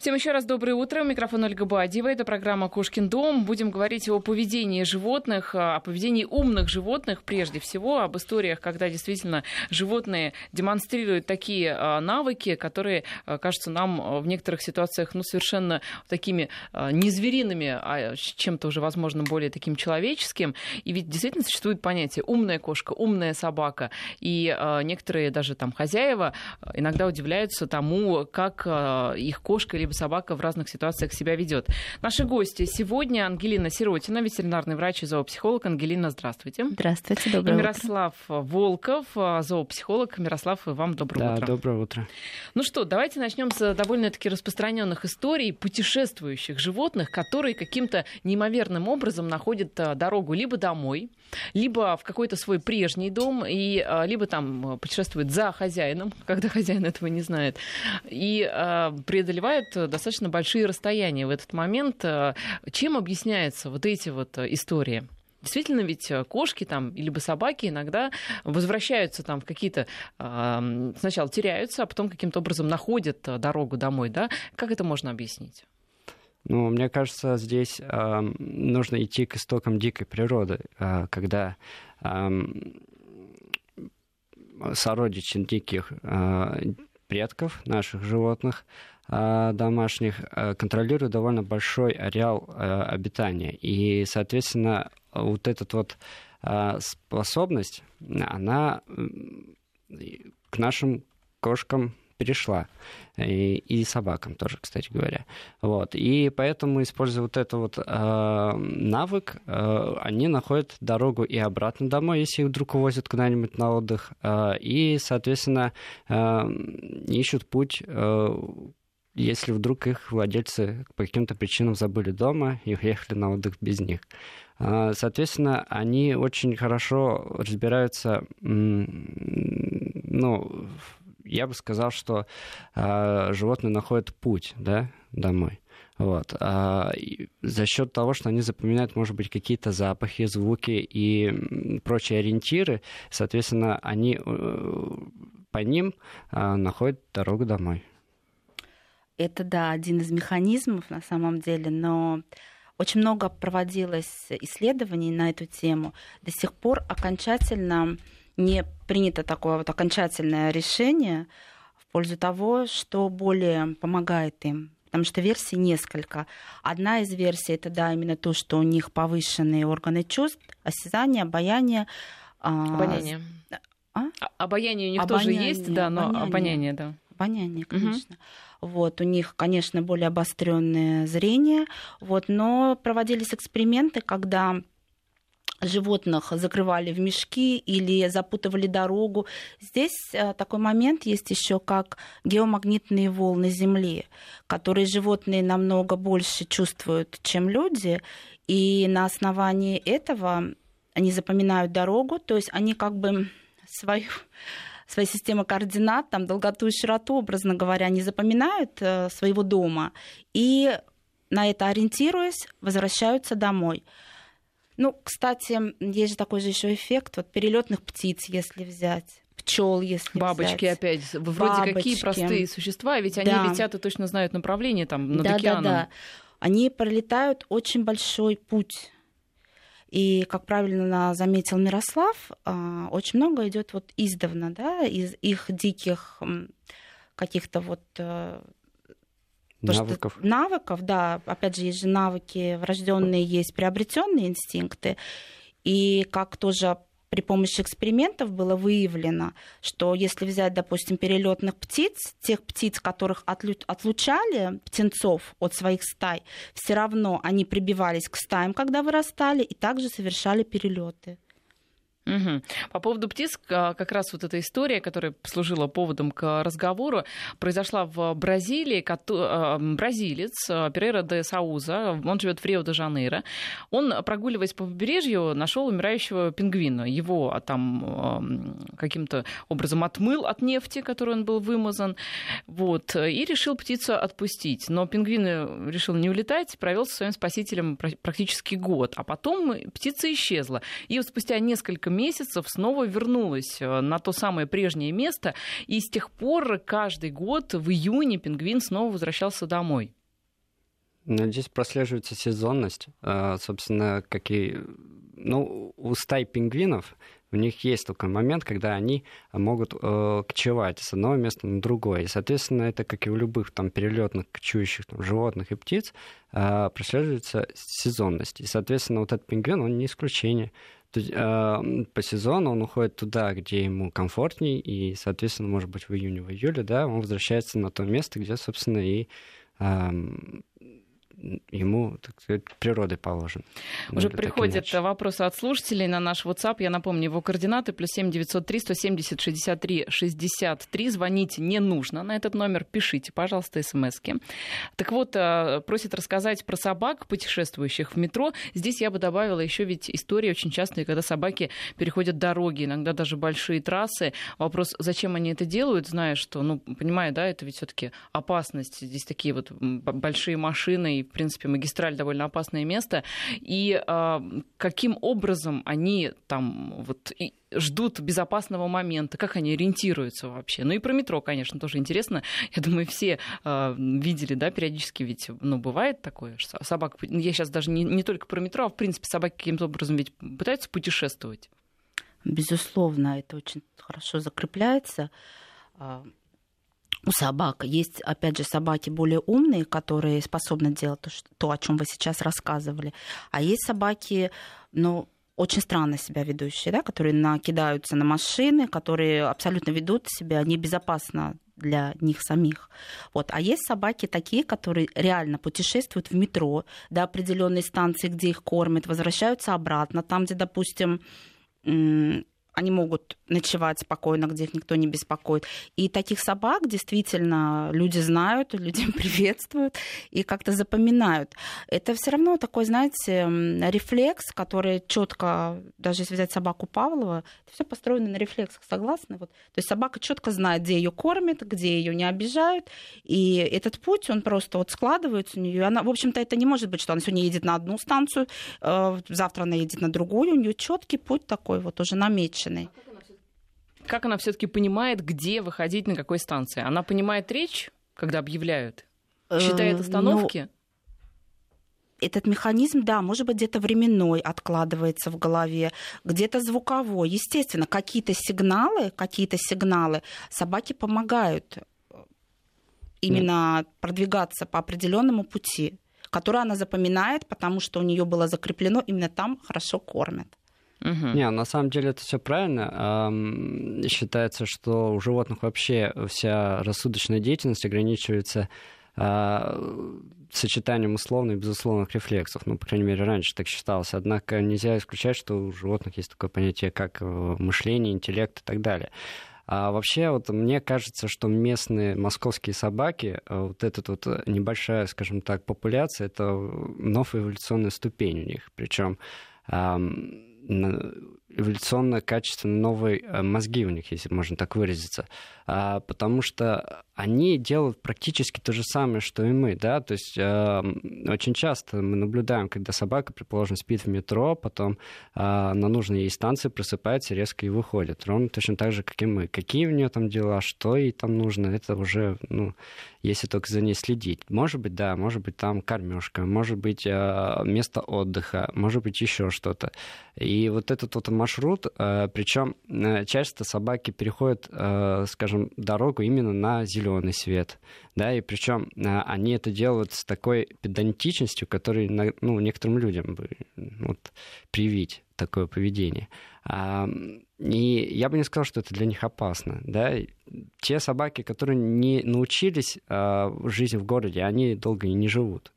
Всем еще раз доброе утро. Микрофон Ольга Бадьева. Это программа «Кошкин дом». Будем говорить о поведении животных, о поведении умных животных прежде всего, об историях, когда действительно животные демонстрируют такие а, навыки, которые а, кажутся нам в некоторых ситуациях ну, совершенно такими а, не звериными, а чем-то уже, возможно, более таким человеческим. И ведь действительно существует понятие «умная кошка», «умная собака». И некоторые даже там хозяева иногда удивляются тому, как их кошка или либо собака в разных ситуациях себя ведет. Наши гости сегодня Ангелина Сиротина, ветеринарный врач и зоопсихолог. Ангелина, здравствуйте. Здравствуйте, доброе и Мирослав утро. Волков, зоопсихолог. Мирослав, вам доброе да, утро. доброе утро. Ну что, давайте начнем с довольно-таки распространенных историй путешествующих животных, которые каким-то неимоверным образом находят а, дорогу либо домой, либо в какой-то свой прежний дом, и, а, либо там путешествуют за хозяином, когда хозяин этого не знает, и а, преодолевают достаточно большие расстояния в этот момент. Э, чем объясняются вот эти вот э, истории? Действительно, ведь э, кошки там, либо собаки иногда возвращаются там в какие-то... Э, сначала теряются, а потом каким-то образом находят дорогу домой, да? Как это можно объяснить? Ну, мне кажется, здесь э, нужно идти к истокам дикой природы, э, когда э, сородичи диких э, предков наших животных домашних а, контролируют довольно большой ареал а, обитания. И, соответственно, вот эта вот способность, она к нашим кошкам перешла. И, и собакам тоже, кстати говоря. Вот. И поэтому, используя вот этот вот э, навык, э, они находят дорогу и обратно домой, если их вдруг увозят куда-нибудь на отдых. Э, и, соответственно, э, ищут путь э, если вдруг их владельцы по каким-то причинам забыли дома и уехали на отдых без них. А, соответственно, они очень хорошо разбираются, ну, я бы сказал, что а, животные находят путь, да, домой. Вот. А за счет того, что они запоминают, может быть, какие-то запахи, звуки и прочие ориентиры, соответственно, они э, по ним а, находят дорогу домой. Это, да, один из механизмов на самом деле, но очень много проводилось исследований на эту тему. До сих пор окончательно не принято такое вот окончательное решение в пользу того, что более помогает им. Потому что версий несколько. Одна из версий это да, именно то, что у них повышенные органы чувств, осязание, обаяние. А, обоняние. А? Обаяние у них обоняние, тоже есть, да, но обоняние, обоняние да. Обоняние, конечно. Угу. Вот, у них, конечно, более обостренное зрение, вот, но проводились эксперименты, когда животных закрывали в мешки или запутывали дорогу. Здесь э, такой момент есть еще как геомагнитные волны Земли, которые животные намного больше чувствуют, чем люди, и на основании этого они запоминают дорогу, то есть они как бы свою своей системы координат, там, долготу и широту, образно говоря, не запоминают э, своего дома и на это ориентируясь, возвращаются домой. Ну, кстати, есть же такой же еще эффект вот перелетных птиц, если взять пчел, если Бабочки взять. опять. Вроде Бабочки. какие простые существа, ведь они да. летят и точно знают направление там над да, океаном. Да, да. Они пролетают очень большой путь и, как правильно заметил Мирослав, а, очень много идет вот издавна, да, из их диких каких-то вот э, навыков. Что, навыков, да, опять же, есть же навыки врожденные, есть приобретенные инстинкты. И как тоже при помощи экспериментов было выявлено, что если взять, допустим, перелетных птиц, тех птиц, которых отлучали птенцов от своих стай, все равно они прибивались к стаям, когда вырастали, и также совершали перелеты. Угу. По поводу птиц, как раз вот эта история, которая послужила поводом к разговору, произошла в Бразилии. А, бразилец а, Перейра де Сауза, он живет в Рио-де-Жанейро. Он, прогуливаясь по побережью, нашел умирающего пингвина. Его а, там каким-то образом отмыл от нефти, которой он был вымазан, вот, и решил птицу отпустить. Но пингвин решил не улетать, провел со своим спасителем практически год. А потом птица исчезла. И вот спустя несколько месяцев снова вернулась э, на то самое прежнее место, и с тех пор каждый год в июне пингвин снова возвращался домой. Ну, здесь прослеживается сезонность. А, собственно, как и ну, у стай пингвинов у них есть такой момент, когда они могут э, кочевать с одного места на другое. И, соответственно, это, как и у любых там, перелетных кочующих там, животных и птиц, э, прослеживается сезонность. И, соответственно, вот этот пингвин, он не исключение. То есть, э, по сезону он уходит туда, где ему комфортней, и, соответственно, может быть, в июне, в июле, да, он возвращается на то место, где, собственно, и ему, так сказать, природой положен. Уже приходят вопросы от слушателей на наш WhatsApp. Я напомню, его координаты плюс 7 903 170 63 63. Звоните не нужно на этот номер, пишите, пожалуйста, смс -ки. Так вот, э, просит рассказать про собак, путешествующих в метро. Здесь я бы добавила еще ведь истории очень частые, когда собаки переходят дороги, иногда даже большие трассы. Вопрос, зачем они это делают, зная, что, ну, понимаю, да, это ведь все-таки опасность. Здесь такие вот большие машины и в принципе, магистраль довольно опасное место, и э, каким образом они там вот и ждут безопасного момента, как они ориентируются вообще. Ну и про метро, конечно, тоже интересно. Я думаю, все э, видели, да, периодически ведь, ну, бывает такое, что собака, я сейчас даже не, не только про метро, а в принципе собаки каким-то образом ведь пытаются путешествовать. Безусловно, это очень хорошо закрепляется. У собак. Есть, опять же, собаки более умные, которые способны делать то, что, то о чем вы сейчас рассказывали. А есть собаки, ну, очень странно себя ведущие, да, которые накидаются на машины, которые абсолютно ведут себя небезопасно для них самих. Вот. А есть собаки такие, которые реально путешествуют в метро до определенной станции, где их кормят, возвращаются обратно, там, где, допустим, они могут ночевать спокойно, где их никто не беспокоит. И таких собак действительно люди знают, люди приветствуют и как-то запоминают. Это все равно такой, знаете, рефлекс, который четко, даже если взять собаку Павлова, это все построено на рефлексах, согласны? Вот. То есть собака четко знает, где ее кормят, где ее не обижают, и этот путь, он просто вот складывается у нее. Она, в общем-то, это не может быть, что она сегодня едет на одну станцию, э, завтра она едет на другую, у нее четкий путь такой вот уже намечен женщиной. Как она все-таки понимает, где выходить, на какой станции? Она понимает речь, когда объявляют? Считает э, остановки? Ну, этот механизм, да, может быть, где-то временной откладывается в голове, где-то звуковой. Естественно, какие-то сигналы, какие-то сигналы собаки помогают э, именно Нет. продвигаться по определенному пути, который она запоминает, потому что у нее было закреплено, именно там хорошо кормят. Угу. Не, на самом деле это все правильно. Считается, что у животных вообще вся рассудочная деятельность ограничивается а, сочетанием условных и безусловных рефлексов. Ну, по крайней мере, раньше так считалось. Однако нельзя исключать, что у животных есть такое понятие, как э, мышление, интеллект и так далее. А вообще, вот мне кажется, что местные московские собаки, э, вот эта вот небольшая, скажем так, популяция, это новая эволюционная ступень у них. Причем 那 эволюционно качественно новые э, мозги у них, если можно так выразиться. А, потому что они делают практически то же самое, что и мы, да, то есть э, очень часто мы наблюдаем, когда собака, предположим, спит в метро, потом э, на нужной ей станции просыпается, резко и выходит, ровно точно так же, как и мы. Какие у нее там дела, что ей там нужно, это уже, ну, если только за ней следить. Может быть, да, может быть, там кормежка, может быть, э, место отдыха, может быть, еще что-то. И вот этот вот маршрут, э, причем э, часто собаки переходят, э, скажем, дорогу именно на зеленый свет. Да, и причем они это делают с такой педантичностью, которой ну, некоторым людям бы вот, привить такое поведение. И я бы не сказал, что это для них опасно. Да? Те собаки, которые не научились жизни в городе, они долго и не живут.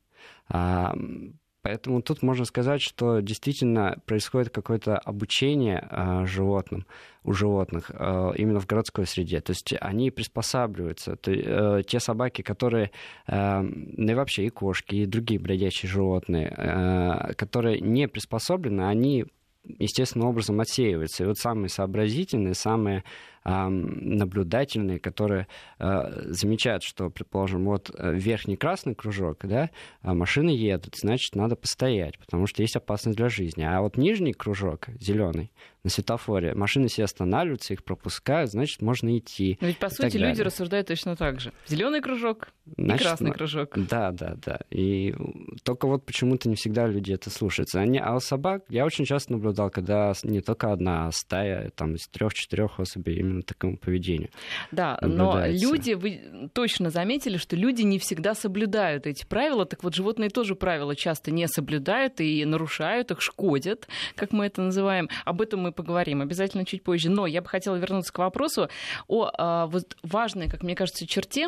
Поэтому тут можно сказать, что действительно происходит какое-то обучение э, животным, у животных э, именно в городской среде. То есть они приспосабливаются. То, э, те собаки, которые, э, ну и вообще и кошки, и другие бродячие животные, э, которые не приспособлены, они естественным образом отсеиваются. И вот самые сообразительные, самые наблюдательные, которые замечают, что, предположим, вот верхний красный кружок, да, машины едут, значит, надо постоять, потому что есть опасность для жизни. А вот нижний кружок, зеленый, на светофоре, машины все останавливаются, их пропускают, значит, можно идти. Но ведь, по сути, люди рассуждают точно так же. Зеленый кружок значит, и красный кружок. Да, да, да. И только вот почему-то не всегда люди это слушаются. Они, а у собак я очень часто наблюдал, когда не только одна, а стая там, из трех-четырех особей именно такому поведению. Да, но люди, вы точно заметили, что люди не всегда соблюдают эти правила. Так вот, животные тоже правила часто не соблюдают и нарушают их, шкодят, как мы это называем. Об этом мы поговорим обязательно чуть позже. Но я бы хотела вернуться к вопросу о а, вот, важной, как мне кажется, черте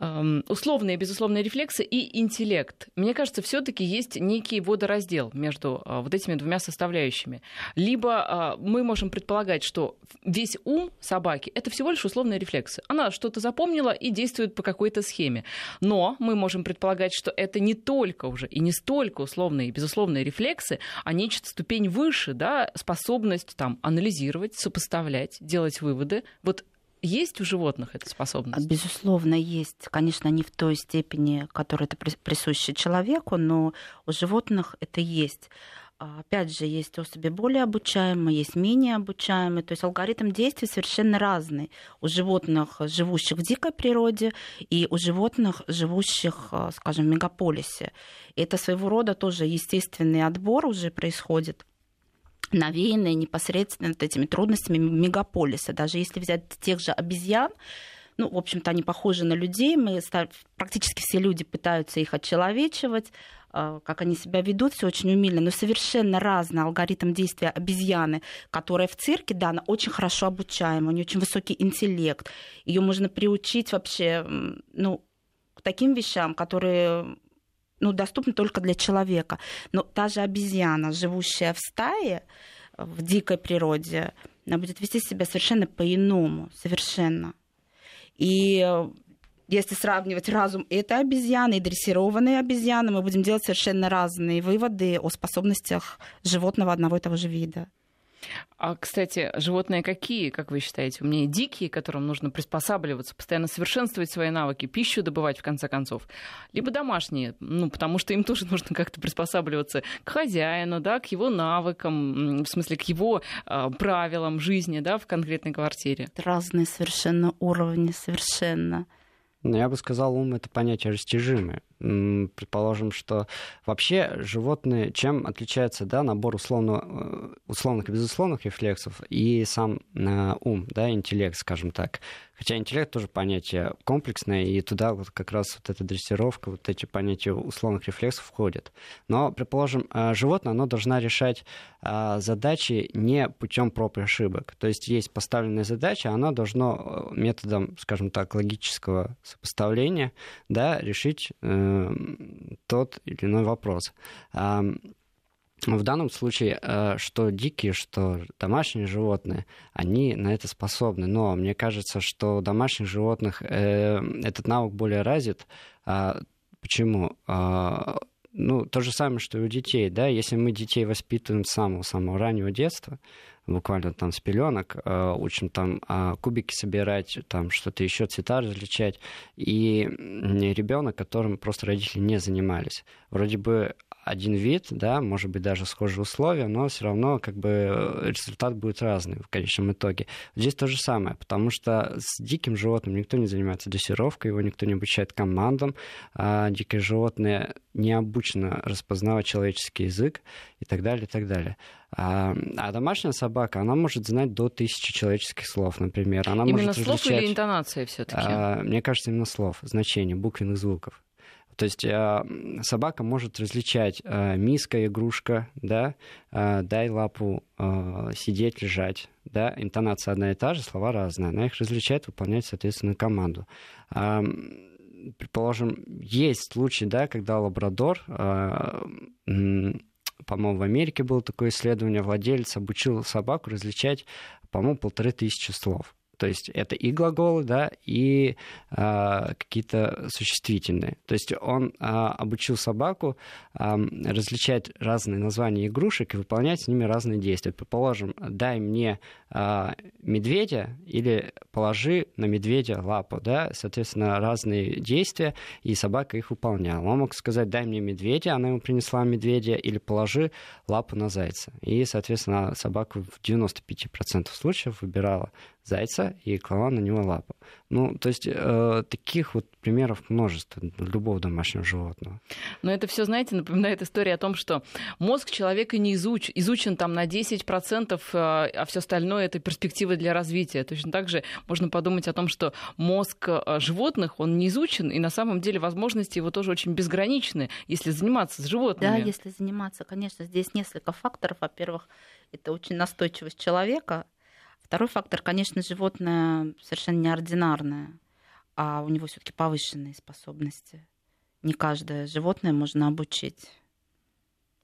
условные и безусловные рефлексы и интеллект. Мне кажется, все-таки есть некий водораздел между а, вот этими двумя составляющими. Либо а, мы можем предполагать, что весь ум собаки это всего лишь условные рефлексы. Она что-то запомнила и действует по какой-то схеме. Но мы можем предполагать, что это не только уже и не столько условные и безусловные рефлексы, а нечто ступень выше, да, способность там анализировать, сопоставлять, делать выводы. Вот есть у животных эта способность? Безусловно, есть. Конечно, не в той степени, которая это присуща человеку, но у животных это есть. А, опять же, есть особи более обучаемые, есть менее обучаемые. То есть алгоритм действий совершенно разный у животных, живущих в дикой природе, и у животных, живущих, а, скажем, в мегаполисе. Это своего рода тоже естественный отбор уже происходит навеянные непосредственно этими трудностями мегаполиса. Даже если взять тех же обезьян, ну, в общем-то, они похожи на людей, мы практически все люди пытаются их отчеловечивать, а, как они себя ведут, все очень умильно, но совершенно разный алгоритм действия обезьяны, которая в цирке, да, она очень хорошо обучаема, у нее очень высокий интеллект, ее можно приучить вообще, ну, к таким вещам, которые ну, доступны только для человека. Но та же обезьяна, живущая в стае, в дикой природе, она будет вести себя совершенно по-иному, совершенно. И если сравнивать разум этой обезьяны и дрессированной обезьяны, мы будем делать совершенно разные выводы о способностях животного одного и того же вида. А, кстати, животные какие, как вы считаете? У меня дикие, которым нужно приспосабливаться, постоянно совершенствовать свои навыки, пищу добывать, в конце концов. Либо домашние, ну, потому что им тоже нужно как-то приспосабливаться к хозяину, да, к его навыкам, в смысле, к его э, правилам жизни, да, в конкретной квартире. Разные совершенно уровни, совершенно. Ну, я бы сказал, ум это понятие растяжимое. Предположим, что вообще животные, чем отличается да, набор условно, э, условных и безусловных рефлексов и сам э, ум, да, интеллект, скажем так. Хотя интеллект тоже понятие комплексное, и туда вот как раз вот эта дрессировка, вот эти понятия условных рефлексов входят. Но, предположим, э, животное, оно должно решать э, задачи не путем проб и ошибок. То есть есть поставленная задача, оно должно методом, скажем так, логического сопоставления да, решить тот или иной вопрос. В данном случае, э, что дикие, что домашние животные, они на это способны. Но мне кажется, что у домашних животных э, этот навык более развит. А почему? А, ну, то же самое, что и у детей, да, если мы детей воспитываем с самого-самого раннего детства, буквально там с пеленок, э, учим там кубики собирать, там что-то еще, цвета различать, и ребенок, которым просто родители не занимались, вроде бы один вид, да, может быть, даже схожие условия, но все равно как бы э, результат будет разный в конечном итоге. Здесь то же самое, потому что с диким животным никто не занимается дрессировкой, его никто не обучает командам, а дикое животное не обучено распознавать человеческий язык и так далее, и так далее. А, а домашняя собака, она может знать до тысячи человеческих слов, например. Она именно может слов различать, или интонация все-таки? А, мне кажется, именно слов, значение, буквенных звуков. То есть э, собака может различать э, миска, игрушка, да, э, дай лапу, сидеть, лежать, да, интонация одна и та же, слова разные. Она их различает, выполняет, соответственно, команду. Предположим, есть случаи, да, когда лабрадор, по-моему, в Америке было такое исследование, владелец обучил собаку различать, по-моему, полторы тысячи слов То есть это и глаголы, да, и а, какие-то существительные. То есть он а, обучил собаку а, различать разные названия игрушек и выполнять с ними разные действия. Предположим, дай мне а, медведя или положи на медведя лапу, да, соответственно, разные действия, и собака их выполняла. Он мог сказать, дай мне медведя, она ему принесла медведя, или положи лапу на зайца. И, соответственно, собака в 95% случаев выбирала зайца и клала на него лапу. Ну, то есть э, таких вот примеров множество любого домашнего животного. Но это все, знаете, напоминает история о том, что мозг человека не изуч, изучен там на 10%, э, а все остальное это перспективы для развития. Точно так же можно подумать о том, что мозг э, животных, он не изучен, и на самом деле возможности его тоже очень безграничны, если заниматься с животными. Да, если заниматься, конечно, здесь несколько факторов. Во-первых, это очень настойчивость человека, Второй фактор, конечно, животное совершенно неординарное, а у него все-таки повышенные способности. Не каждое животное можно обучить.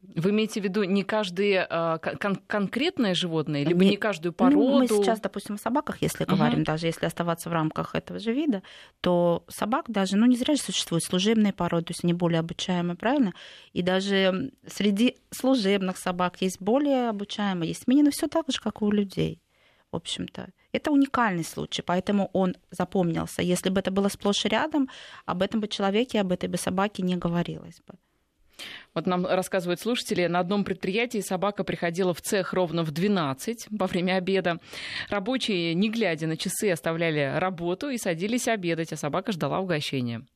Вы имеете в виду не каждое а, кон- конкретное животное, либо не, не каждую породу? Ну, мы сейчас, допустим, о собаках, если uh-huh. говорим, даже если оставаться в рамках этого же вида, то собак даже, ну не зря же существуют служебные породы, то есть они более обучаемые, правильно? И даже среди служебных собак есть более обучаемые, есть менее, но все так же, как и у людей в общем-то. Это уникальный случай, поэтому он запомнился. Если бы это было сплошь и рядом, об этом бы человеке, об этой бы собаке не говорилось бы. Вот нам рассказывают слушатели, на одном предприятии собака приходила в цех ровно в 12 во время обеда. Рабочие, не глядя на часы, оставляли работу и садились обедать, а собака ждала угощения.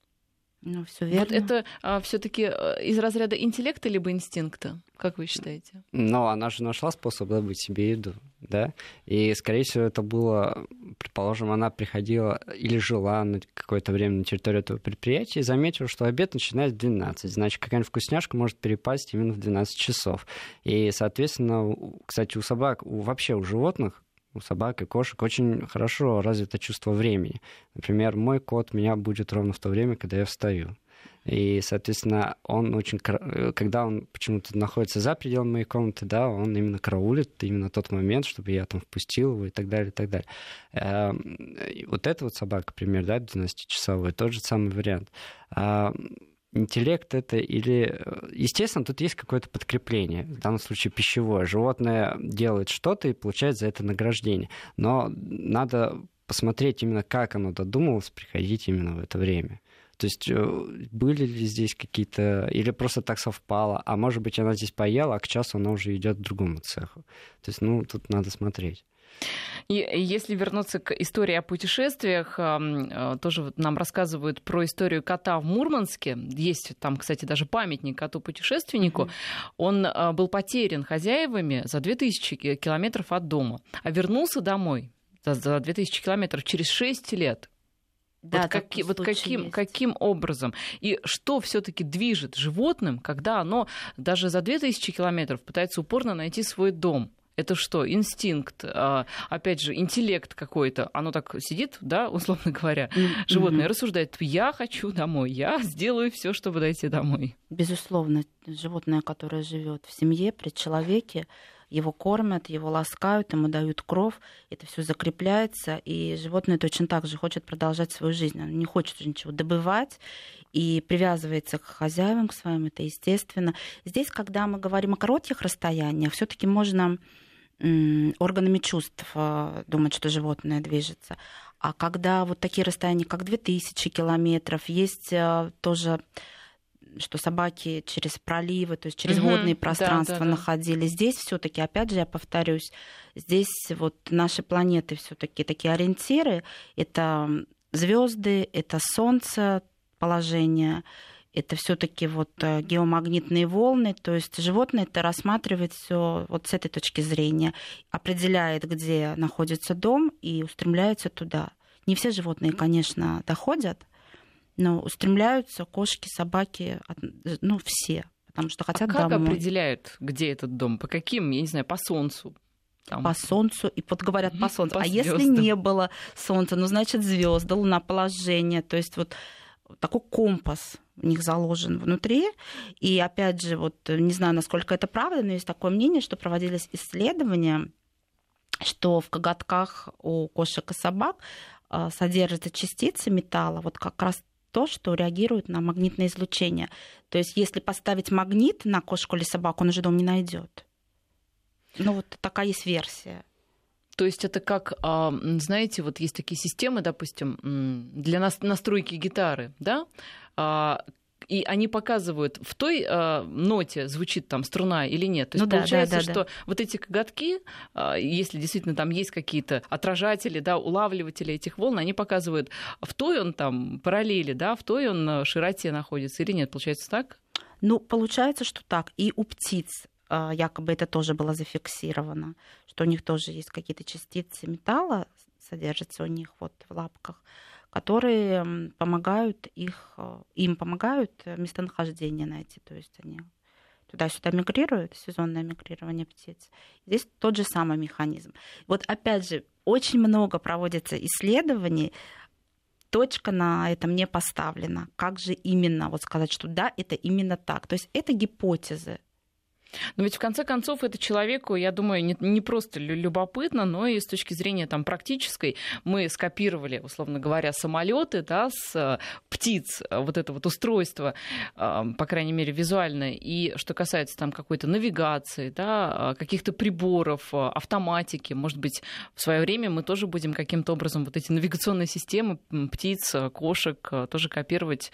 Ну, все верно. Вот это а, все-таки э, из разряда интеллекта либо инстинкта, как вы считаете? Ну, она же нашла способ добыть себе еду, да? И, скорее всего, это было, предположим, она приходила или жила на какое-то время на территории этого предприятия и заметила, что обед начинается в 12. Значит, какая-нибудь вкусняшка может перепасть именно в 12 часов. И, соответственно, кстати, у собак, у, вообще у животных у собак и кошек очень хорошо развито чувство времени. Например, мой кот меня будет ровно в то время, когда я встаю. И, соответственно, он очень, когда он почему-то находится за пределами моей комнаты, да, он именно караулит именно тот момент, чтобы я там впустил его и так далее, и так далее. Эм, вот эта вот собака, например, да, 12-часовой, тот же самый вариант интеллект это или... Э, естественно, тут есть какое-то подкрепление, в данном случае пищевое. Животное делает что-то и получает за это награждение. Но надо посмотреть именно, как оно додумалось приходить именно в это время. То есть э, были ли здесь какие-то... Или просто так совпало, а может быть, она здесь поела, а к часу она уже идет к другому цеху. То есть, ну, тут надо смотреть. И если вернуться к истории о путешествиях, э, тоже нам рассказывают про историю кота в Мурманске. Есть там, кстати, даже памятник коту-путешественнику. Mm-hmm. Он э, был потерян хозяевами за 2000 километров от дома, а вернулся домой за 2000 километров через 6 лет. Да, вот, как, вот каким, каким образом? И что все-таки движет животным, когда оно даже за 2000 километров пытается упорно найти свой дом? Это что, инстинкт, а, опять же, интеллект какой-то, оно так сидит, да, условно говоря, животное mm-hmm. рассуждает, я хочу домой, я сделаю все, чтобы дойти домой. Безусловно, животное, которое живет в семье, при человеке, его кормят, его ласкают, ему дают кровь, это все закрепляется, и животное точно так же хочет продолжать свою жизнь, оно не хочет ничего добывать и привязывается к хозяевам, к своим, это естественно. Здесь, когда мы говорим о коротких расстояниях, все-таки можно органами чувств э, думать, что животное движется. А когда вот такие расстояния, как 2000 километров, есть э, тоже что собаки через проливы, то есть через угу, водные пространства да, да, находили. Да. Здесь все-таки, опять же, я повторюсь, здесь вот наши планеты все-таки такие ориентиры. Это звезды, это Солнце, положение, это все-таки вот э, геомагнитные волны, то есть животное это рассматривает все вот с этой точки зрения, определяет, где находится дом и устремляется туда. Не все животные, конечно, доходят, но устремляются кошки, собаки, ну все, потому что хотят а как домой. определяют, где этот дом? По каким, я не знаю, по солнцу? Там. По солнцу, и вот говорят по солнцу. По а если не было солнца, ну значит звезды, луна, положение, то есть вот такой компас у них заложен внутри. И опять же, вот не знаю, насколько это правда, но есть такое мнение, что проводились исследования что в коготках у кошек и собак а, содержатся частицы металла, вот как раз то, что реагирует на магнитное излучение. То есть, если поставить магнит на кошку или собаку, он уже дом не найдет. Ну, вот такая есть версия. То есть это как, а, знаете, вот есть такие системы, допустим, для настройки гитары, да, а, и они показывают, в той э, ноте звучит там струна или нет. То есть ну, получается, да, да, что да. вот эти коготки, э, если действительно там есть какие-то отражатели, да, улавливатели этих волн, они показывают, в той он там параллели, да, в той он широте находится или нет. Получается так? Ну, получается, что так. И у птиц якобы это тоже было зафиксировано, что у них тоже есть какие-то частицы металла, содержатся у них вот в лапках которые помогают их, э, им помогают местонахождение найти, то есть они туда-сюда мигрируют, сезонное мигрирование птиц. Здесь тот же самый механизм. Вот опять же, очень много проводится исследований, точка на этом не поставлена. Как же именно вот сказать, что да, это именно так. То есть это гипотезы. Но ведь в конце концов это человеку, я думаю, не, не просто любопытно, но и с точки зрения там, практической. Мы скопировали, условно говоря, самолеты да, с э, птиц, э, вот это вот устройство, э, по крайней мере, визуальное. И что касается там какой-то навигации, да, каких-то приборов, автоматики, может быть, в свое время мы тоже будем каким-то образом вот эти навигационные системы птиц, кошек тоже копировать,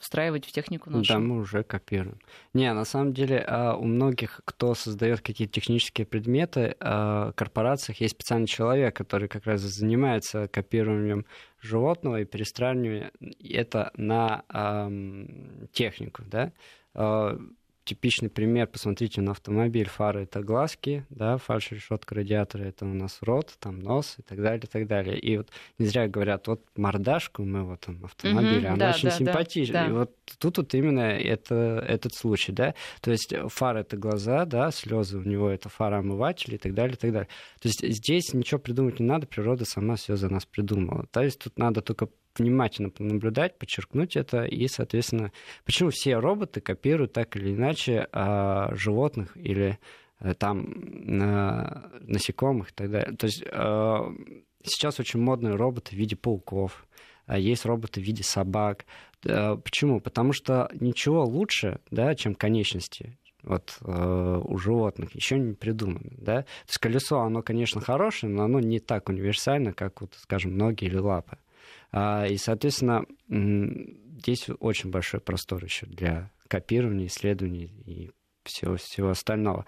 встраивать в технику нашу. Да, мы уже копируем. Не, на самом деле а, у многих многих, кто создает какие-то технические предметы, в корпорациях есть специальный человек, который как раз занимается копированием животного и перестраиванием это на технику, да. А, типичный пример, посмотрите на автомобиль, фары это глазки, да, фальш решетка радиатора это у нас рот, там нос и так далее, и так далее. И вот не зря говорят, вот мордашку мы вот там автомобиля, mm-hmm, она да, очень да, симпатичная. Да, И вот тут вот именно это, этот случай, да. То есть фары это глаза, да, слезы у него это фароомыватель и так далее, и так далее. То есть здесь ничего придумать не надо, природа сама все за нас придумала. То есть тут надо только внимательно наблюдать, подчеркнуть это, и, соответственно, почему все роботы копируют так или иначе а, животных или а, там насекомых и так далее. То есть а, сейчас очень модные роботы в виде пауков, а есть роботы в виде собак. Почему? Потому что ничего лучше, да, чем конечности вот э, у животных еще не придумано, да. То есть колесо, оно, конечно, хорошее, но оно не так универсально, как вот, скажем, ноги или лапы. А, и, соответственно, здесь очень большой простор еще для копирования, исследований и всего, всего остального.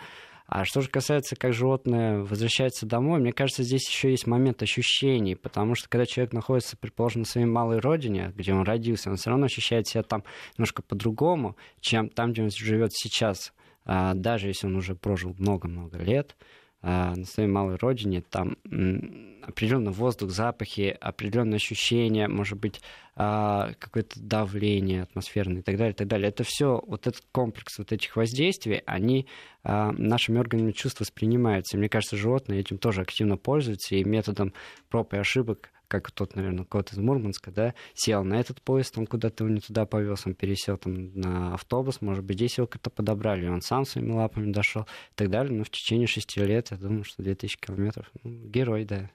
А что же касается, как животное возвращается домой, мне кажется, здесь еще есть момент ощущений, потому что когда человек находится, предположим, на своей малой родине, где он родился, он все равно ощущает себя там немножко по-другому, чем там, где он живет сейчас, а, даже если он уже прожил много-много лет. А, на своей малой родине, там определенный воздух, запахи, определенные ощущения, может быть, а, какое-то давление атмосферное и так далее, и так далее. Это все, вот этот комплекс вот этих воздействий, они а, нашими органами чувств воспринимаются. И мне кажется, животные этим тоже активно пользуются, и методом проб и ошибок как тот, наверное, кот из Мурманска, да, сел на этот поезд, он куда-то его не туда повез, он пересел там на автобус, может быть, здесь его как-то подобрали, он сам своими лапами дошел и так далее. Но в течение шести лет, я думаю, что 2000 километров, ну, герой, да.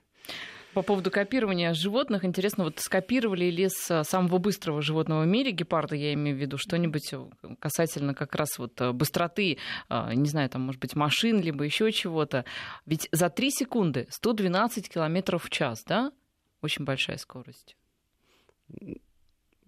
По поводу копирования животных, интересно, вот скопировали ли с самого быстрого животного в мире, гепарда, я имею в виду, что-нибудь касательно как раз вот э, быстроты, э, не знаю, там, может быть, машин, либо еще чего-то. Ведь за 3 секунды 112 километров в час, да? Очень большая скорость.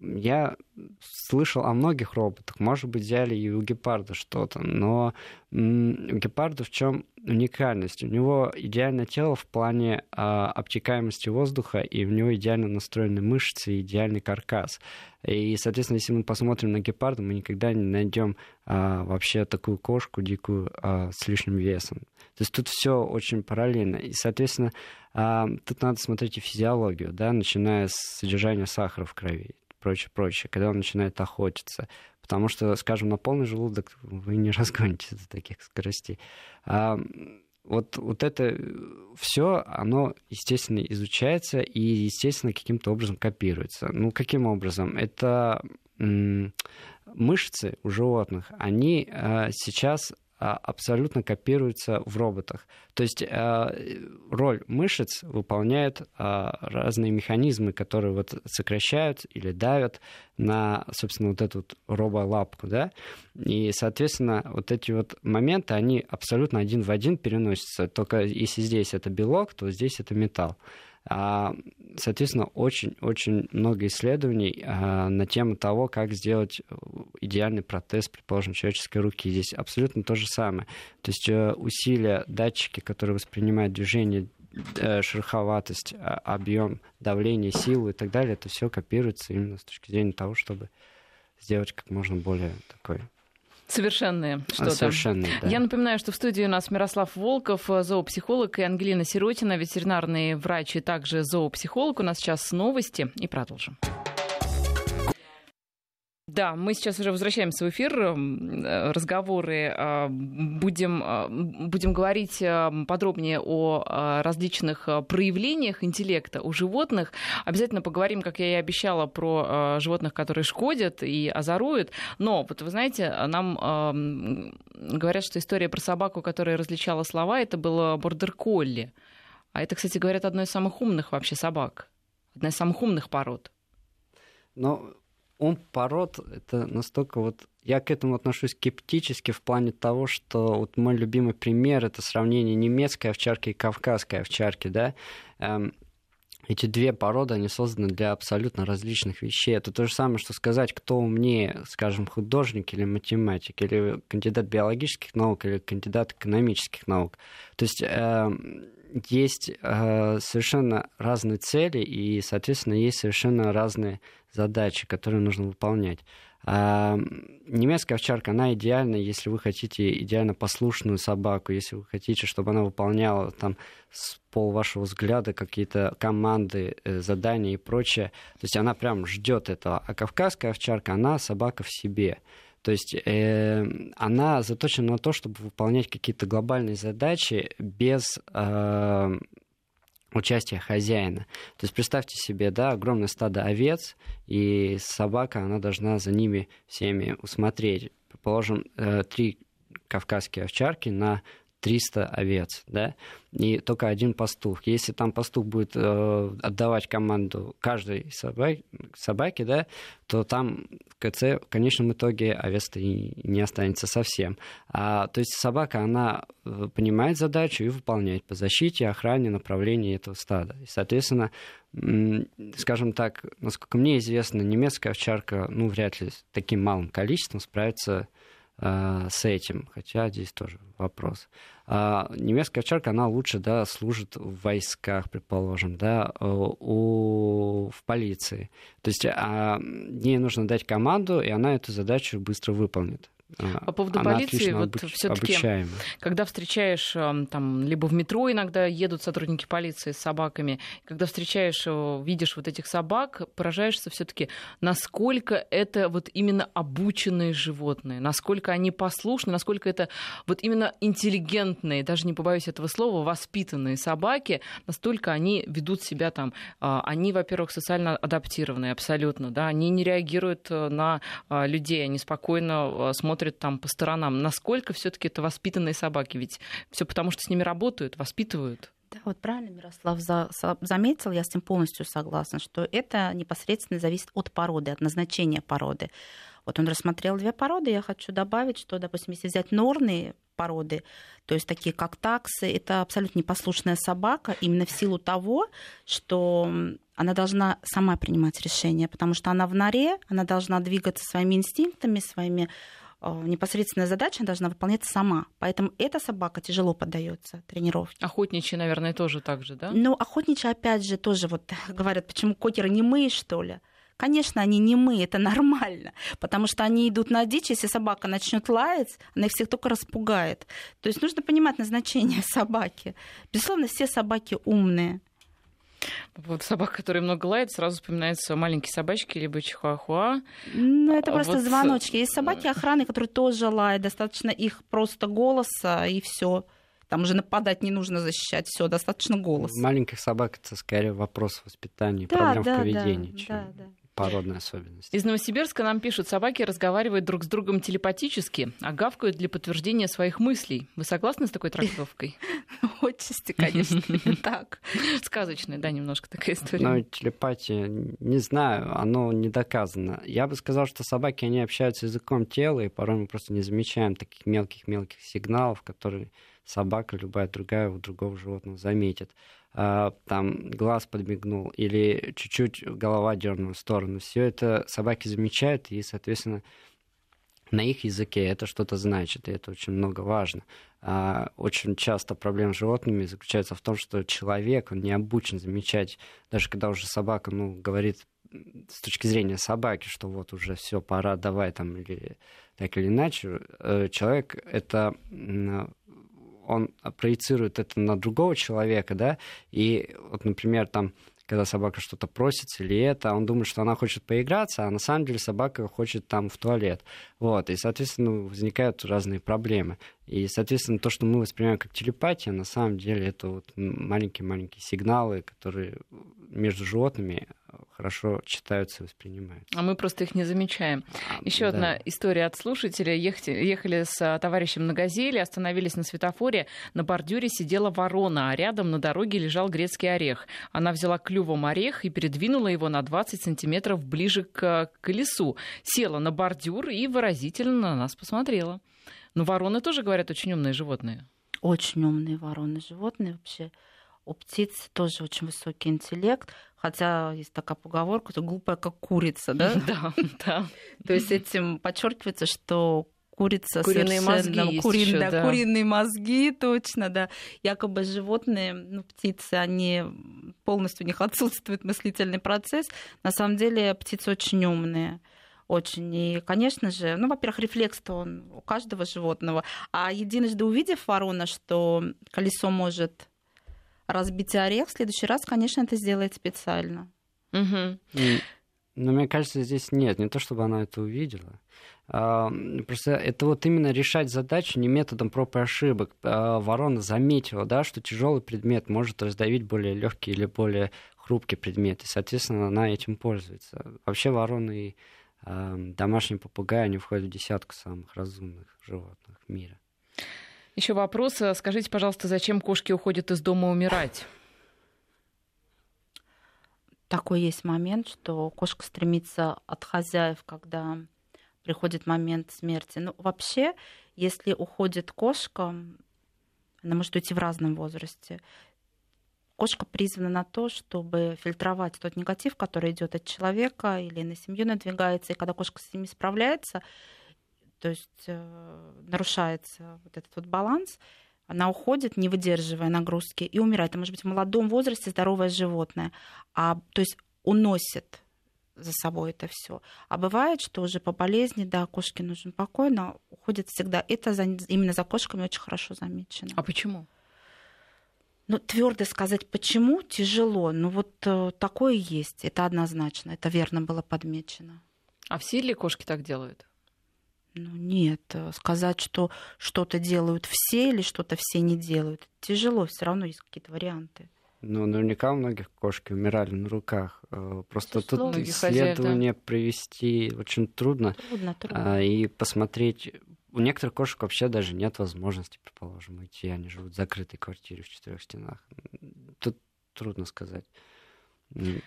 Я слышал о многих роботах. Может быть, взяли и у гепарда что-то. Но у гепарда в чем уникальность? У него идеальное тело в плане а, обтекаемости воздуха, и у него идеально настроены мышцы идеальный каркас. И, соответственно, если мы посмотрим на гепарда, мы никогда не найдем а, вообще такую кошку дикую а, с лишним весом. То есть тут все очень параллельно. И, соответственно, а, тут надо смотреть и физиологию, да, начиная с содержания сахара в крови прочее, прочее, когда он начинает охотиться. Потому что, скажем, на полный желудок вы не разгоните до таких скоростей. А, вот, вот это все, оно, естественно, изучается и, естественно, каким-то образом копируется. Ну, каким образом? Это мышцы у животных, они а, сейчас абсолютно копируется в роботах. То есть э, роль мышц выполняют а, разные механизмы, которые вот сокращают или давят на, собственно, вот эту вот роболапку, да, и, соответственно, вот эти вот моменты, они абсолютно один в один переносятся, только если здесь это белок, то здесь это металл. А, соответственно, очень-очень много исследований а, на тему того, как сделать идеальный протез, предположим, человеческой руки. Здесь абсолютно то же самое. То есть э, усилия, датчики, которые воспринимают движение, э, шероховатость, а, объем, давление, силу и так далее, это все копируется именно с точки зрения того, чтобы сделать как можно более такой Совершенные что-то. Совершенные, да. Я напоминаю, что в студии у нас Мирослав Волков, зоопсихолог, и Ангелина Сиротина, ветеринарный врач и также зоопсихолог. У нас сейчас новости и продолжим. Да, мы сейчас уже возвращаемся в эфир. Э, разговоры а, будем, а, будем говорить а, подробнее о различных проявлениях интеллекта у животных. Обязательно поговорим, как я и обещала, про животных, которые шкодят и озоруют. Но вот вы знаете, нам говорят, что история про собаку, которая различала слова, это было бордер-колли. А это, кстати, говорят, одна из самых умных вообще собак. Одна из самых умных пород. Но ум пород это настолько вот я к этому отношусь скептически в плане того, что вот мой любимый пример это сравнение немецкой овчарки и кавказской овчарки, да. Эм, эти две породы, они созданы для абсолютно различных вещей. Это то же самое, что сказать, кто умнее, скажем, художник или математик, или кандидат биологических наук, или кандидат экономических наук. То есть э, есть э, совершенно разные цели, и, соответственно, есть совершенно разные задачи, которые нужно выполнять. А немецкая овчарка, она идеальна, если вы хотите идеально послушную собаку, если вы хотите, чтобы она выполняла там с пол вашего взгляда какие-то команды, э, задания и прочее. То есть она прям ждет этого. А кавказская овчарка, она собака в себе. То есть э, она заточена на то, чтобы выполнять какие-то глобальные задачи без э, участия хозяина. То есть представьте себе, да, огромное стадо овец, и собака, она должна за ними всеми усмотреть. Предположим, э, три кавказские овчарки на 300 овец, да, и только один пастух. Если там пастух будет э, отдавать команду каждой собаке, собаке, да, то там в КЦ в конечном итоге овец-то и не останется совсем. А, то есть собака, она э, понимает задачу и выполняет по защите, охране, направлению этого стада. И, соответственно, скажем так, насколько мне известно, немецкая овчарка, ну, вряд ли таким малым количеством справится э, с этим, хотя здесь тоже вопрос. А немецкая овчарка, она лучше, да, служит в войсках, предположим, да, у, в полиции. То есть а, ей нужно дать команду, и она эту задачу быстро выполнит. По поводу Она полиции, вот обуч... все-таки, когда встречаешь там, либо в метро иногда едут сотрудники полиции с собаками, когда встречаешь, э, видишь вот этих собак, поражаешься все-таки, насколько это вот именно обученные животные, насколько они послушны, насколько это вот именно интеллигентные, даже не побоюсь этого слова, воспитанные собаки, настолько они ведут себя там, а, они, во-первых, социально адаптированные абсолютно, да, они не реагируют э, на людей, они спокойно смотрят смотрят там по сторонам. Насколько все-таки это воспитанные собаки? Ведь все потому, что с ними работают, воспитывают. Да, вот правильно Мирослав за, заметил, я с ним полностью согласна, что это непосредственно зависит от породы, от назначения породы. Вот он рассмотрел две породы, я хочу добавить, что, допустим, если взять норные породы, то есть такие как таксы, это абсолютно непослушная собака, именно в силу того, что она должна сама принимать решения, потому что она в норе, она должна двигаться своими инстинктами, своими непосредственная задача должна выполняться сама. Поэтому эта собака тяжело поддается тренировке. Охотничьи, наверное, тоже так же, да? Ну, охотничьи, опять же, тоже вот говорят, почему кокеры не мы, что ли? Конечно, они не мы, это нормально, потому что они идут на дичь, если собака начнет лаять, она их всех только распугает. То есть нужно понимать назначение собаки. Безусловно, все собаки умные. Вот собака, которая много лает, сразу вспоминаются маленькие собачки, либо чихуахуа. Ну, это просто вот... звоночки. Есть собаки охраны, которые тоже лают. Достаточно их просто голоса, и все. Там уже нападать не нужно защищать, все, достаточно голоса. Маленьких собак это скорее вопрос воспитания, да, проблем да, в поведении. Да, чем... да, да. Породные особенности. Из Новосибирска нам пишут, собаки разговаривают друг с другом телепатически, а гавкают для подтверждения своих мыслей. Вы согласны с такой трактовкой? Отчасти, конечно, так. Сказочная, да, немножко такая история. Но телепатия, не знаю, оно не доказано. Я бы сказал, что собаки, они общаются языком тела, и порой мы просто не замечаем таких мелких-мелких сигналов, которые собака, любая другая у другого животного заметит. А, там глаз подмигнул или чуть-чуть голова дернула в сторону. Все это собаки замечают, и, соответственно, на их языке это что-то значит, и это очень много важно. А, очень часто проблема с животными заключается в том, что человек, он не обучен замечать, даже когда уже собака, ну, говорит с точки зрения собаки, что вот уже все, пора, давай там, или так или иначе, э, человек это он проецирует это на другого человека, да, и вот, например, там, когда собака что-то просится или это, он думает, что она хочет поиграться, а на самом деле собака хочет там в туалет. Вот, и, соответственно, возникают разные проблемы. И, соответственно, то, что мы воспринимаем как телепатия, на самом деле это вот маленькие-маленькие сигналы, которые между животными хорошо читаются и воспринимаются. А мы просто их не замечаем. А, Еще да. одна история от слушателя. Ехали, ехали с а, товарищем на «Газели», остановились на светофоре. На бордюре сидела ворона, а рядом на дороге лежал грецкий орех. Она взяла клювом орех и передвинула его на 20 сантиметров ближе к колесу. Села на бордюр и выразительно на нас посмотрела. Но вороны тоже, говорят, очень умные животные. Очень умные вороны животные вообще. У птиц тоже очень высокий интеллект, хотя есть такая поговорка, что глупая как курица, да? Да, да. То есть этим подчеркивается, что курица куриные совершенно... мозги кури... еще, да, да. Куриные мозги, точно, да. Якобы животные, ну, птицы, они полностью у них отсутствует мыслительный процесс. На самом деле птицы очень умные очень. И, конечно же, ну, во-первых, рефлекс-то он у каждого животного. А единожды увидев ворона, что колесо может разбить орех, в следующий раз, конечно, это сделает специально. Угу. Но мне кажется, здесь нет, не то чтобы она это увидела. А, просто это вот именно решать задачу не методом проб и ошибок. А, ворона заметила, да, что тяжелый предмет может раздавить более легкий или более хрупкий предмет, и, соответственно, она этим пользуется. Вообще вороны и домашние попугаи, они входят в десятку самых разумных животных в мире. Еще вопрос. Скажите, пожалуйста, зачем кошки уходят из дома умирать? Такой есть момент, что кошка стремится от хозяев, когда приходит момент смерти. Ну, вообще, если уходит кошка, она может уйти в разном возрасте. Кошка призвана на то, чтобы фильтровать тот негатив, который идет от человека или на семью надвигается. И когда кошка с ними справляется, то есть э, нарушается вот этот вот баланс, она уходит, не выдерживая нагрузки, и умирает. Это может быть в молодом возрасте здоровое животное. А, то есть уносит за собой это все. А бывает, что уже по болезни, да, кошке нужен покой, но уходит всегда. Это за, именно за кошками очень хорошо замечено. А почему? Ну, твердо сказать, почему, тяжело. Но вот э, такое есть. Это однозначно. Это верно было подмечено. А все ли кошки так делают? Ну нет, э, сказать, что что-то делают все или что-то все не делают, тяжело, все равно есть какие-то варианты. Ну, наверняка у многих кошки умирали на руках. Э, просто Число тут исследование хозяев, да. провести очень трудно. Трудно, трудно. А, и посмотреть. У некоторых кошек вообще даже нет возможности, предположим, уйти. Они живут в закрытой квартире в четырех стенах. Тут трудно сказать.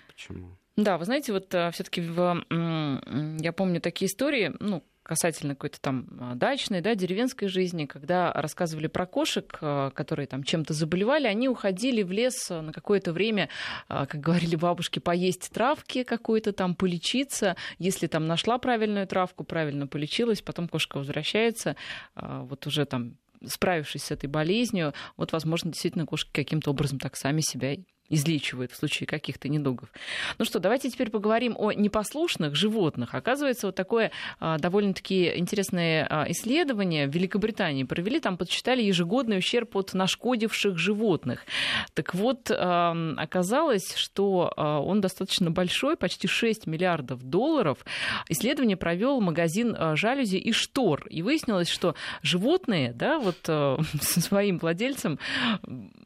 Почему? Да, вы знаете, вот э, все-таки я помню такие истории, ну, касательно какой-то там а, дачной, да, деревенской жизни, когда рассказывали про кошек, а, которые там чем-то заболевали, они уходили в лес а, на какое-то время, как говорили бабушки, поесть травки какой-то там, полечиться. Если там нашла правильную травку, правильно полечилась, потом кошка возвращается, вот уже там справившись с этой болезнью, вот, возможно, действительно кошки каким-то образом так сами себя излечивают в случае каких-то недугов. Ну что, давайте теперь поговорим о непослушных животных. Оказывается, вот такое а, довольно-таки интересное а, исследование в Великобритании провели, там подсчитали ежегодный ущерб от нашкодивших животных. Так вот, оказалось, что а, он достаточно большой, почти 6 миллиардов долларов. Исследование провел магазин жалюзи и штор. И выяснилось, что животные, да, вот со своим владельцем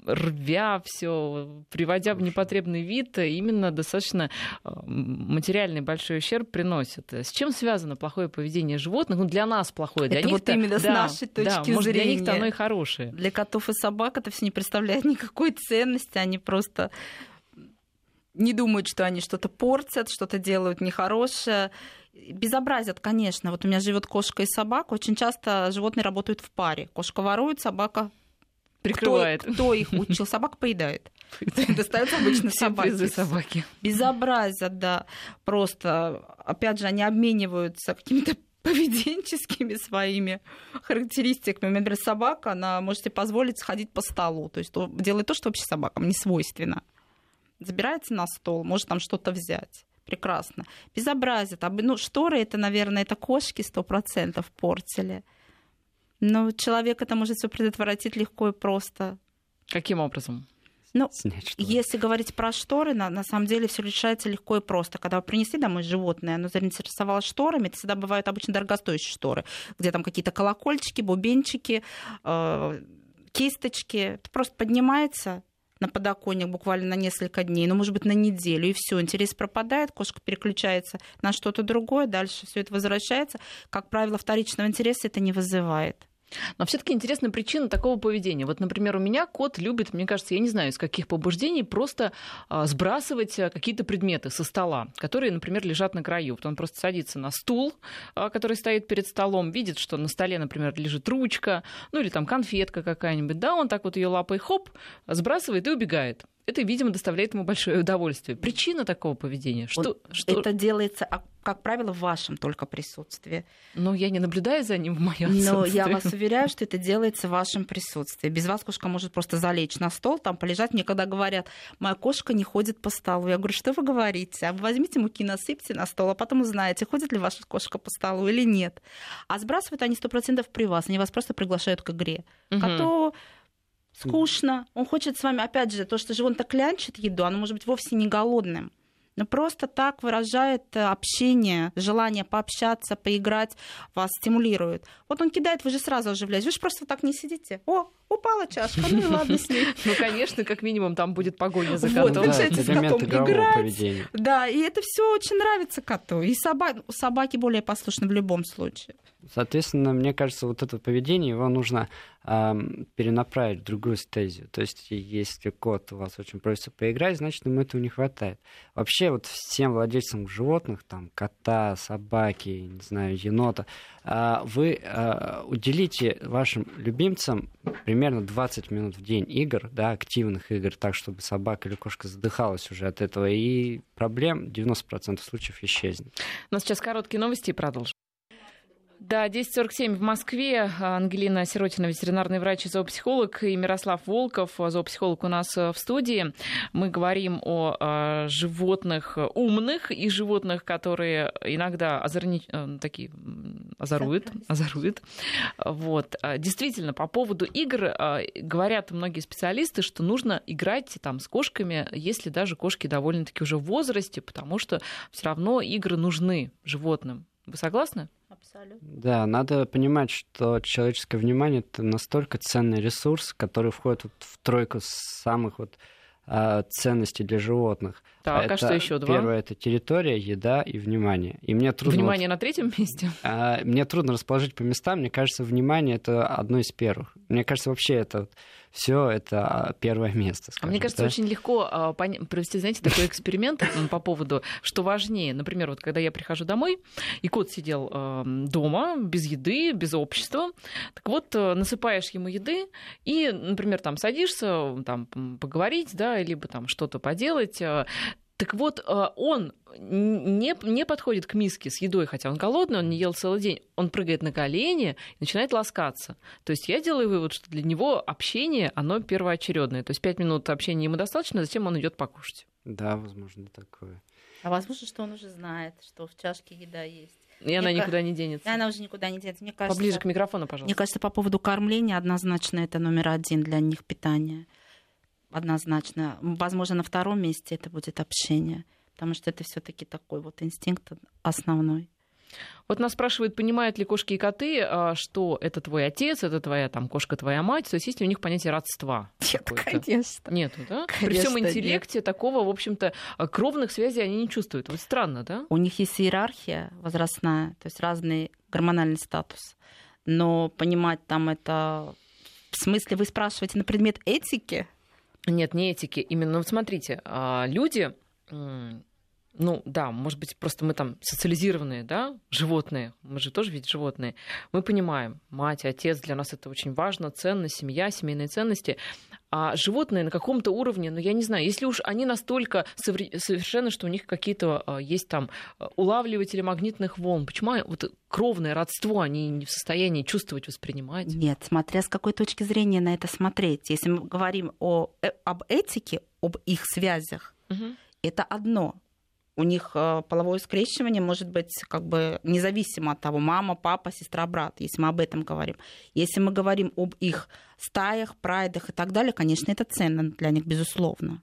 рвя все, приводя в непотребный вид, именно достаточно материальный большой ущерб приносит. С чем связано плохое поведение животных? Ну, для нас плохое, для это них вот именно да, с нашей точки да, зрения. Может, для них-то оно и хорошее. Для котов и собак это все не представляет никакой ценности, они просто не думают, что они что-то портят, что-то делают нехорошее. Безобразят, конечно. Вот у меня живет кошка и собака. Очень часто животные работают в паре. Кошка ворует, собака прикрывает. Кто, кто их учил? Собака поедает. Достается обычно собаки. собаки. Безобразие, да. Просто, опять же, они обмениваются какими-то поведенческими своими характеристиками. Например, собака, она может себе позволить сходить по столу. То есть делает то, что вообще собакам не свойственно забирается на стол, может там что-то взять. Прекрасно. Безобразие. Ну, шторы это, наверное, это кошки сто процентов портили. Но человек это может все предотвратить легко и просто. Каким образом? Ну, если говорить про шторы, на, на самом деле все решается легко и просто. Когда вы принесли домой животное, оно заинтересовалось шторами, это всегда бывают обычно дорогостоящие шторы, где там какие-то колокольчики, бубенчики, э, кисточки. Это просто поднимается, на подоконник буквально на несколько дней, ну, может быть, на неделю, и все, интерес пропадает, кошка переключается на что-то другое, дальше все это возвращается. Как правило, вторичного интереса это не вызывает. Но все-таки интересна причина такого поведения. Вот, например, у меня кот любит, мне кажется, я не знаю, из каких побуждений, просто а, сбрасывать а, какие-то предметы со стола, которые, например, лежат на краю. Вот он просто садится на стул, а, который стоит перед столом, видит, что на столе, например, лежит ручка, ну или там конфетка какая-нибудь, да, он так вот ее лапой хоп, сбрасывает и убегает это, видимо, доставляет ему большое удовольствие. Причина такого поведения? Что, вот что... Это делается, а, как правило, в вашем только присутствии. Но я не наблюдаю за ним в моем Но я вас уверяю, что это делается в вашем присутствии. Без вас кошка может просто залечь на стол, там полежать. Мне когда говорят, моя кошка не ходит по столу, я говорю, что вы говорите? А вы возьмите муки, насыпьте на стол, а потом узнаете, ходит ли ваша кошка по столу или нет. А сбрасывают они сто процентов при вас, они вас просто приглашают к игре. Угу. Коту скучно. Он хочет с вами, опять же, то, что животное так клянчит еду, оно может быть вовсе не голодным. Но просто так выражает э, общение, желание пообщаться, поиграть, вас стимулирует. Вот он кидает, вы же сразу оживляетесь. Вы же просто так не сидите. О, упала чашка, ну и ладно с ней. Ну, конечно, как минимум там будет погоня за котом. Вот, начинаете с котом играть. Да, и это все очень нравится коту. И собаки более послушны в любом случае. Соответственно, мне кажется, вот это поведение, его нужно э, перенаправить в другую стезию. То есть, если кот у вас очень просится поиграть, значит, ему этого не хватает. Вообще, вот всем владельцам животных, там, кота, собаки, не знаю, енота, э, вы э, уделите вашим любимцам примерно 20 минут в день игр, да, активных игр, так, чтобы собака или кошка задыхалась уже от этого, и проблем 90% случаев исчезнет. У нас сейчас короткие новости и продолжим. Да, 10.47 в Москве. Ангелина Сиротина, ветеринарный врач и зоопсихолог, и Мирослав Волков, зоопсихолог у нас э, в студии. Мы говорим о, о животных умных и животных, которые иногда озорни... Э, такие озоруют, озоруют. Вот. А, действительно, по поводу игр э, говорят многие специалисты, что нужно играть там с кошками, если даже кошки довольно-таки уже в возрасте, потому что все равно игры нужны животным. Вы согласны? Абсолютно. Да, надо понимать, что человеческое внимание это настолько ценный ресурс, который входит вот в тройку самых вот а, ценностей для животных. Так, это, а что еще два? Первое это территория, еда и внимание. И мне трудно. Внимание вот, на третьем месте. А, мне трудно расположить по местам. Мне кажется, внимание это одно из первых. Мне кажется, вообще это все это а, первое место. Скажем, а мне кажется, да? очень легко а, провести, знаете, такой эксперимент по поводу, что важнее. Например, вот когда я прихожу домой, и кот сидел дома, без еды, без общества, так вот, э, насыпаешь ему еды, и, например, там садишься, там, поговорить, да, либо там что-то поделать, так вот, э, он не, не подходит к миске с едой, хотя он голодный, он не ел целый день. Он прыгает на колени и начинает ласкаться. То есть я делаю вывод, что для него общение, оно первоочередное. То есть пять минут общения ему достаточно, затем он идет покушать. Да, возможно, такое. А возможно, что он уже знает, что в чашке еда есть. И мне она кажется, никуда не денется. Она уже никуда не денется. Мне кажется, Поближе к микрофону, пожалуйста. Мне кажется, по поводу кормления однозначно это номер один для них питание однозначно. Возможно, на втором месте это будет общение, потому что это все-таки такой вот инстинкт основной. Вот нас спрашивают, понимают ли кошки и коты, а, что это твой отец, это твоя там кошка, твоя мать, то есть есть ли у них понятие родства? Нет, конечно. Нету, да? Конечно, При всем интеллекте нет. такого, в общем-то, кровных связей они не чувствуют. Вот странно, да? У них есть иерархия возрастная, то есть разный гормональный статус. Но понимать там это... В смысле, вы спрашиваете на предмет этики? Нет, не этики. Именно, вот смотрите, а, люди ну да, может быть, просто мы там социализированные, да, животные, мы же тоже ведь животные, мы понимаем, мать, отец, для нас это очень важно, ценность, семья, семейные ценности, а животные на каком-то уровне, ну я не знаю, если уж они настолько совершенны, что у них какие-то а, есть там а, улавливатели магнитных волн, почему вот кровное родство они не в состоянии чувствовать, воспринимать? Нет, смотря с какой точки зрения на это смотреть. Если мы говорим о, э, об этике, об их связях, угу. это одно у них э, половое скрещивание может быть как бы независимо от того, мама, папа, сестра, брат, если мы об этом говорим. Если мы говорим об их стаях, прайдах и так далее, конечно, это ценно для них, безусловно.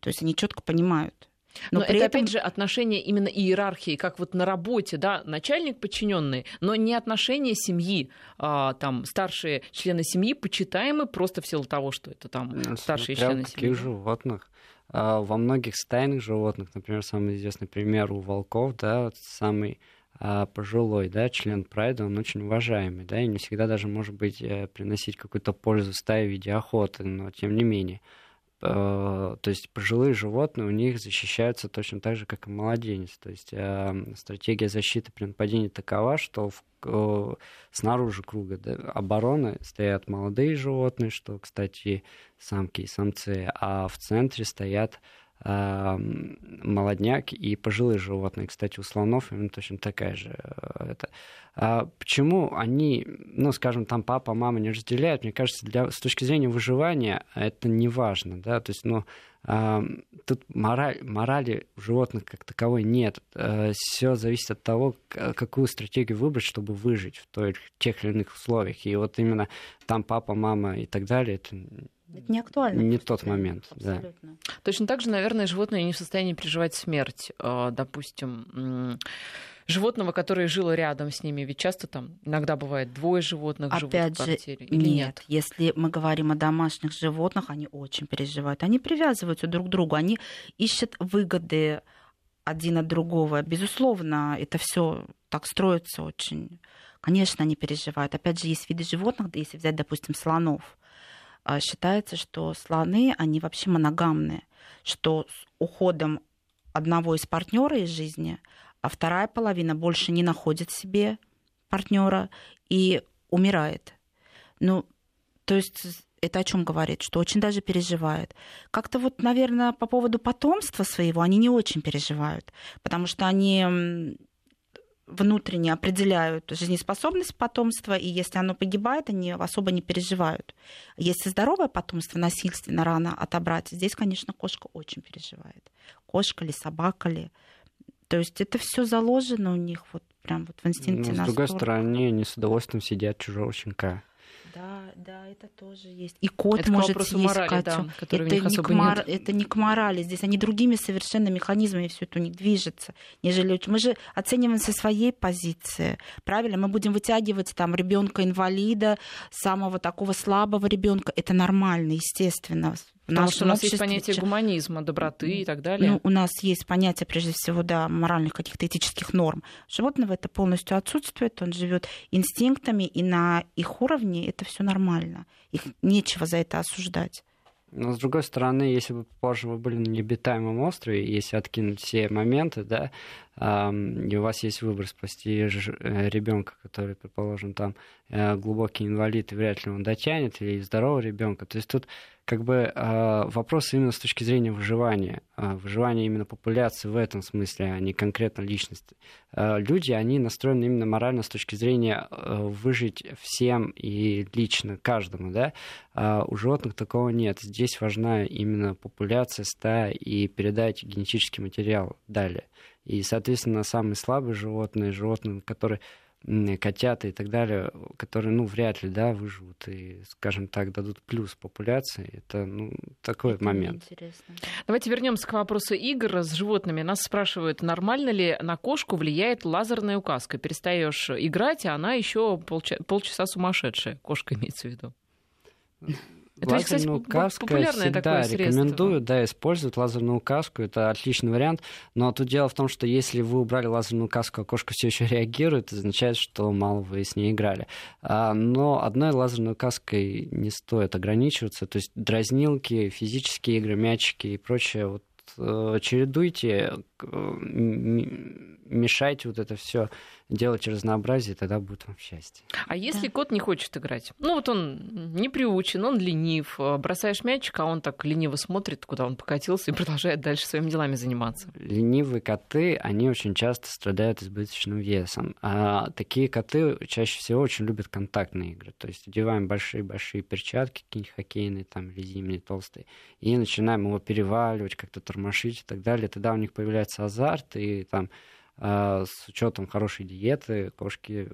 То есть они четко понимают. Но, но это этом... опять же отношение именно иерархии, как вот на работе, да, начальник подчиненный, но не отношение семьи, а, там старшие члены семьи почитаемы просто в силу того, что это там ну, старшие члены семьи. Каких животных? А, во многих стайных животных, например, самый известный пример у волков, да, вот самый а, пожилой, да, член прайда, он очень уважаемый, да, и не всегда даже может быть э, приносить какую-то пользу стае в виде охоты, но тем не менее. Э, то есть пожилые животные у них защищаются точно так же, как и младенец. То есть э, стратегия защиты при нападении такова, что в, э, снаружи круга да, обороны стоят молодые животные, что, кстати, самки и самцы, а в центре стоят молодняк и пожилые животные. Кстати, у слонов именно точно такая же. Э, это. А почему они, ну, скажем, там папа, мама не разделяют? Мне кажется, для, с точки зрения выживания это не важно, да, то есть, ну, тут мораль, морали у животных как таковой нет. Э, Все зависит от того, какую стратегию выбрать, чтобы выжить в той, тех или иных условиях. И вот именно там папа, мама и так далее, это это не актуально. Не тот момент, Абсолютно. да. Точно так же, наверное, животные не в состоянии переживать смерть. А, допустим, животного, которое жило рядом с ними. Ведь часто там иногда бывает двое животных Опять живут в квартире. Или нет, нет, если мы говорим о домашних животных, они очень переживают. Они привязываются друг к другу, они ищут выгоды один от другого. Безусловно, это все так строится очень. Конечно, они переживают. Опять же, есть виды животных, если взять, допустим, слонов считается, что слоны, они вообще моногамные, что с уходом одного из партнера из жизни, а вторая половина больше не находит себе партнера и умирает. Ну, то есть это о чем говорит, что очень даже переживает. Как-то вот, наверное, по поводу потомства своего они не очень переживают, потому что они внутренне определяют жизнеспособность потомства, и если оно погибает, они особо не переживают. Если здоровое потомство насильственно рано отобрать, здесь, конечно, кошка очень переживает. Кошка ли, собака ли. То есть это все заложено у них вот прям вот в инстинкте. Но, с другой стороны, они с удовольствием сидят чужого щенка. Да, да, это тоже есть. И кот это может съесть морали, коту. Да, это, не к мор... это не к морали. Здесь они другими совершенно механизмами все это у них движется, нежели мы же оцениваем со своей позиции. Правильно, мы будем вытягивать там ребенка инвалида, самого такого слабого ребенка. Это нормально, естественно. Потому что у нас есть понятие гуманизма, доброты и так далее. Ну, у нас есть понятие, прежде всего, да, моральных каких-то этических норм. Животного это полностью отсутствует, он живет инстинктами, и на их уровне это все нормально. Их нечего за это осуждать. Но, с другой стороны, если бы позже вы были на необитаемом острове, если откинуть все моменты, да, и у вас есть выбор спасти э, ребенка, который, предположим, там э, глубокий инвалид, и вряд ли он дотянет, или здорового ребенка. То есть тут как бы э, вопрос именно с точки зрения выживания, выживания именно популяции в этом смысле, а не конкретно личности. Люди, они настроены именно морально с точки зрения выжить всем и лично каждому, да, а у животных такого нет. Здесь важна именно популяция, стая и передать генетический материал далее. И, соответственно, самые слабые животные, животные, которые котята и так далее, которые, ну, вряд ли, да, выживут и, скажем так, дадут плюс популяции. Это, ну, такой Это момент. Интересно. Давайте вернемся к вопросу игр с животными. Нас спрашивают, нормально ли на кошку влияет лазерная указка? Перестаешь играть, а она еще полчаса, полчаса сумасшедшая. Кошка имеется в виду. Это, лазерную кстати, каску всегда такое рекомендую, средство. да, использовать лазерную каску, это отличный вариант, но тут дело в том, что если вы убрали лазерную каску, а кошка все еще реагирует, это означает, что мало вы с ней играли. А, но одной лазерной каской не стоит ограничиваться, то есть дразнилки, физические игры, мячики и прочее, вот э, чередуйте, мешайте вот это все делайте разнообразие, тогда будет вам счастье. А если да. кот не хочет играть? Ну вот он не приучен, он ленив, э, бросаешь мячик, а он так лениво смотрит, куда он покатился и продолжает дальше своими делами заниматься. Ленивые коты, они очень часто страдают избыточным весом. А такие коты чаще всего очень любят контактные игры. То есть одеваем большие-большие перчатки, какие-нибудь хоккейные там, или зимние толстые, и начинаем его переваливать, как-то тормошить и так далее. Тогда у них появляется азарт, и там а, с учетом хорошей диеты кошки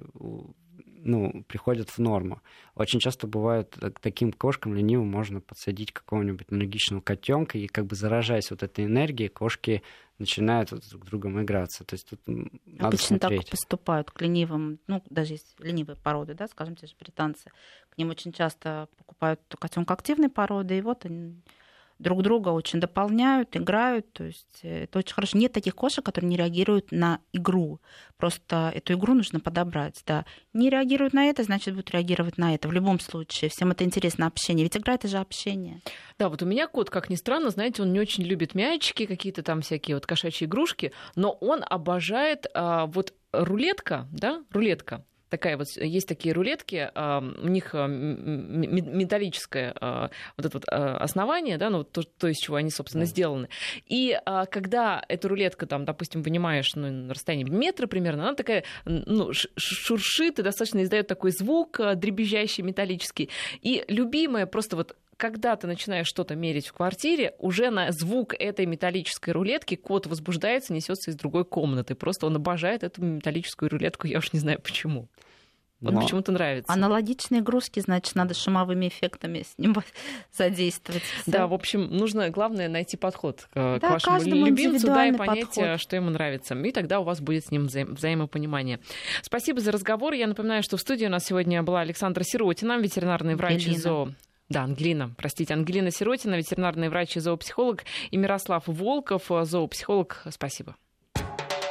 ну, приходят в норму. Очень часто бывает, к э, таким кошкам ленивым можно подсадить какого-нибудь энергичного котенка, и как бы заражаясь вот этой энергией, кошки начинают вот друг с другом играться. То есть тут надо Обычно смотреть. так поступают к ленивым, ну, даже есть ленивые породы, да, скажем, те же британцы. К ним очень часто покупают котенка активной породы, и вот они друг друга очень дополняют, играют. То есть э, это очень хорошо. Нет таких кошек, которые не реагируют на игру. Просто эту игру нужно подобрать. Да. Не реагируют на это, значит, будут реагировать на это. В любом случае, всем это интересно общение. Ведь игра это же общение. Да, вот у меня кот, как ни странно, знаете, он не очень любит мячики, какие-то там всякие вот кошачьи игрушки, но он обожает а, вот рулетка, да, рулетка такая вот, есть такие рулетки, у них а, металлическое а, вот это вот а, основание, да, ну, то, то, из чего они, собственно, да. сделаны. И когда эту рулетку, там, допустим, вынимаешь ну, на расстоянии метра примерно, она такая, ну, шуршит и достаточно издает такой звук дребезжащий, металлический. И любимая просто вот когда ты начинаешь что-то мерить в квартире, уже на звук этой металлической рулетки кот возбуждается, несется из другой комнаты. Просто он обожает эту металлическую рулетку, я уж не знаю почему. Вот Но... почему-то нравится. Аналогичные игрушки, значит, надо шумовыми эффектами с ним задействовать. Всё. Да, в общем, нужно, главное, найти подход к, да, к вашему любимцу, да, и понять, подход. что ему нравится. И тогда у вас будет с ним вза- взаимопонимание. Спасибо за разговор. Я напоминаю, что в студии у нас сегодня была Александра Сиротина, ветеринарный врач Ангелина. из ЗОО да, Ангелина, простите, Ангелина Сиротина, ветеринарный врач и зоопсихолог, и Мирослав Волков, зоопсихолог. Спасибо.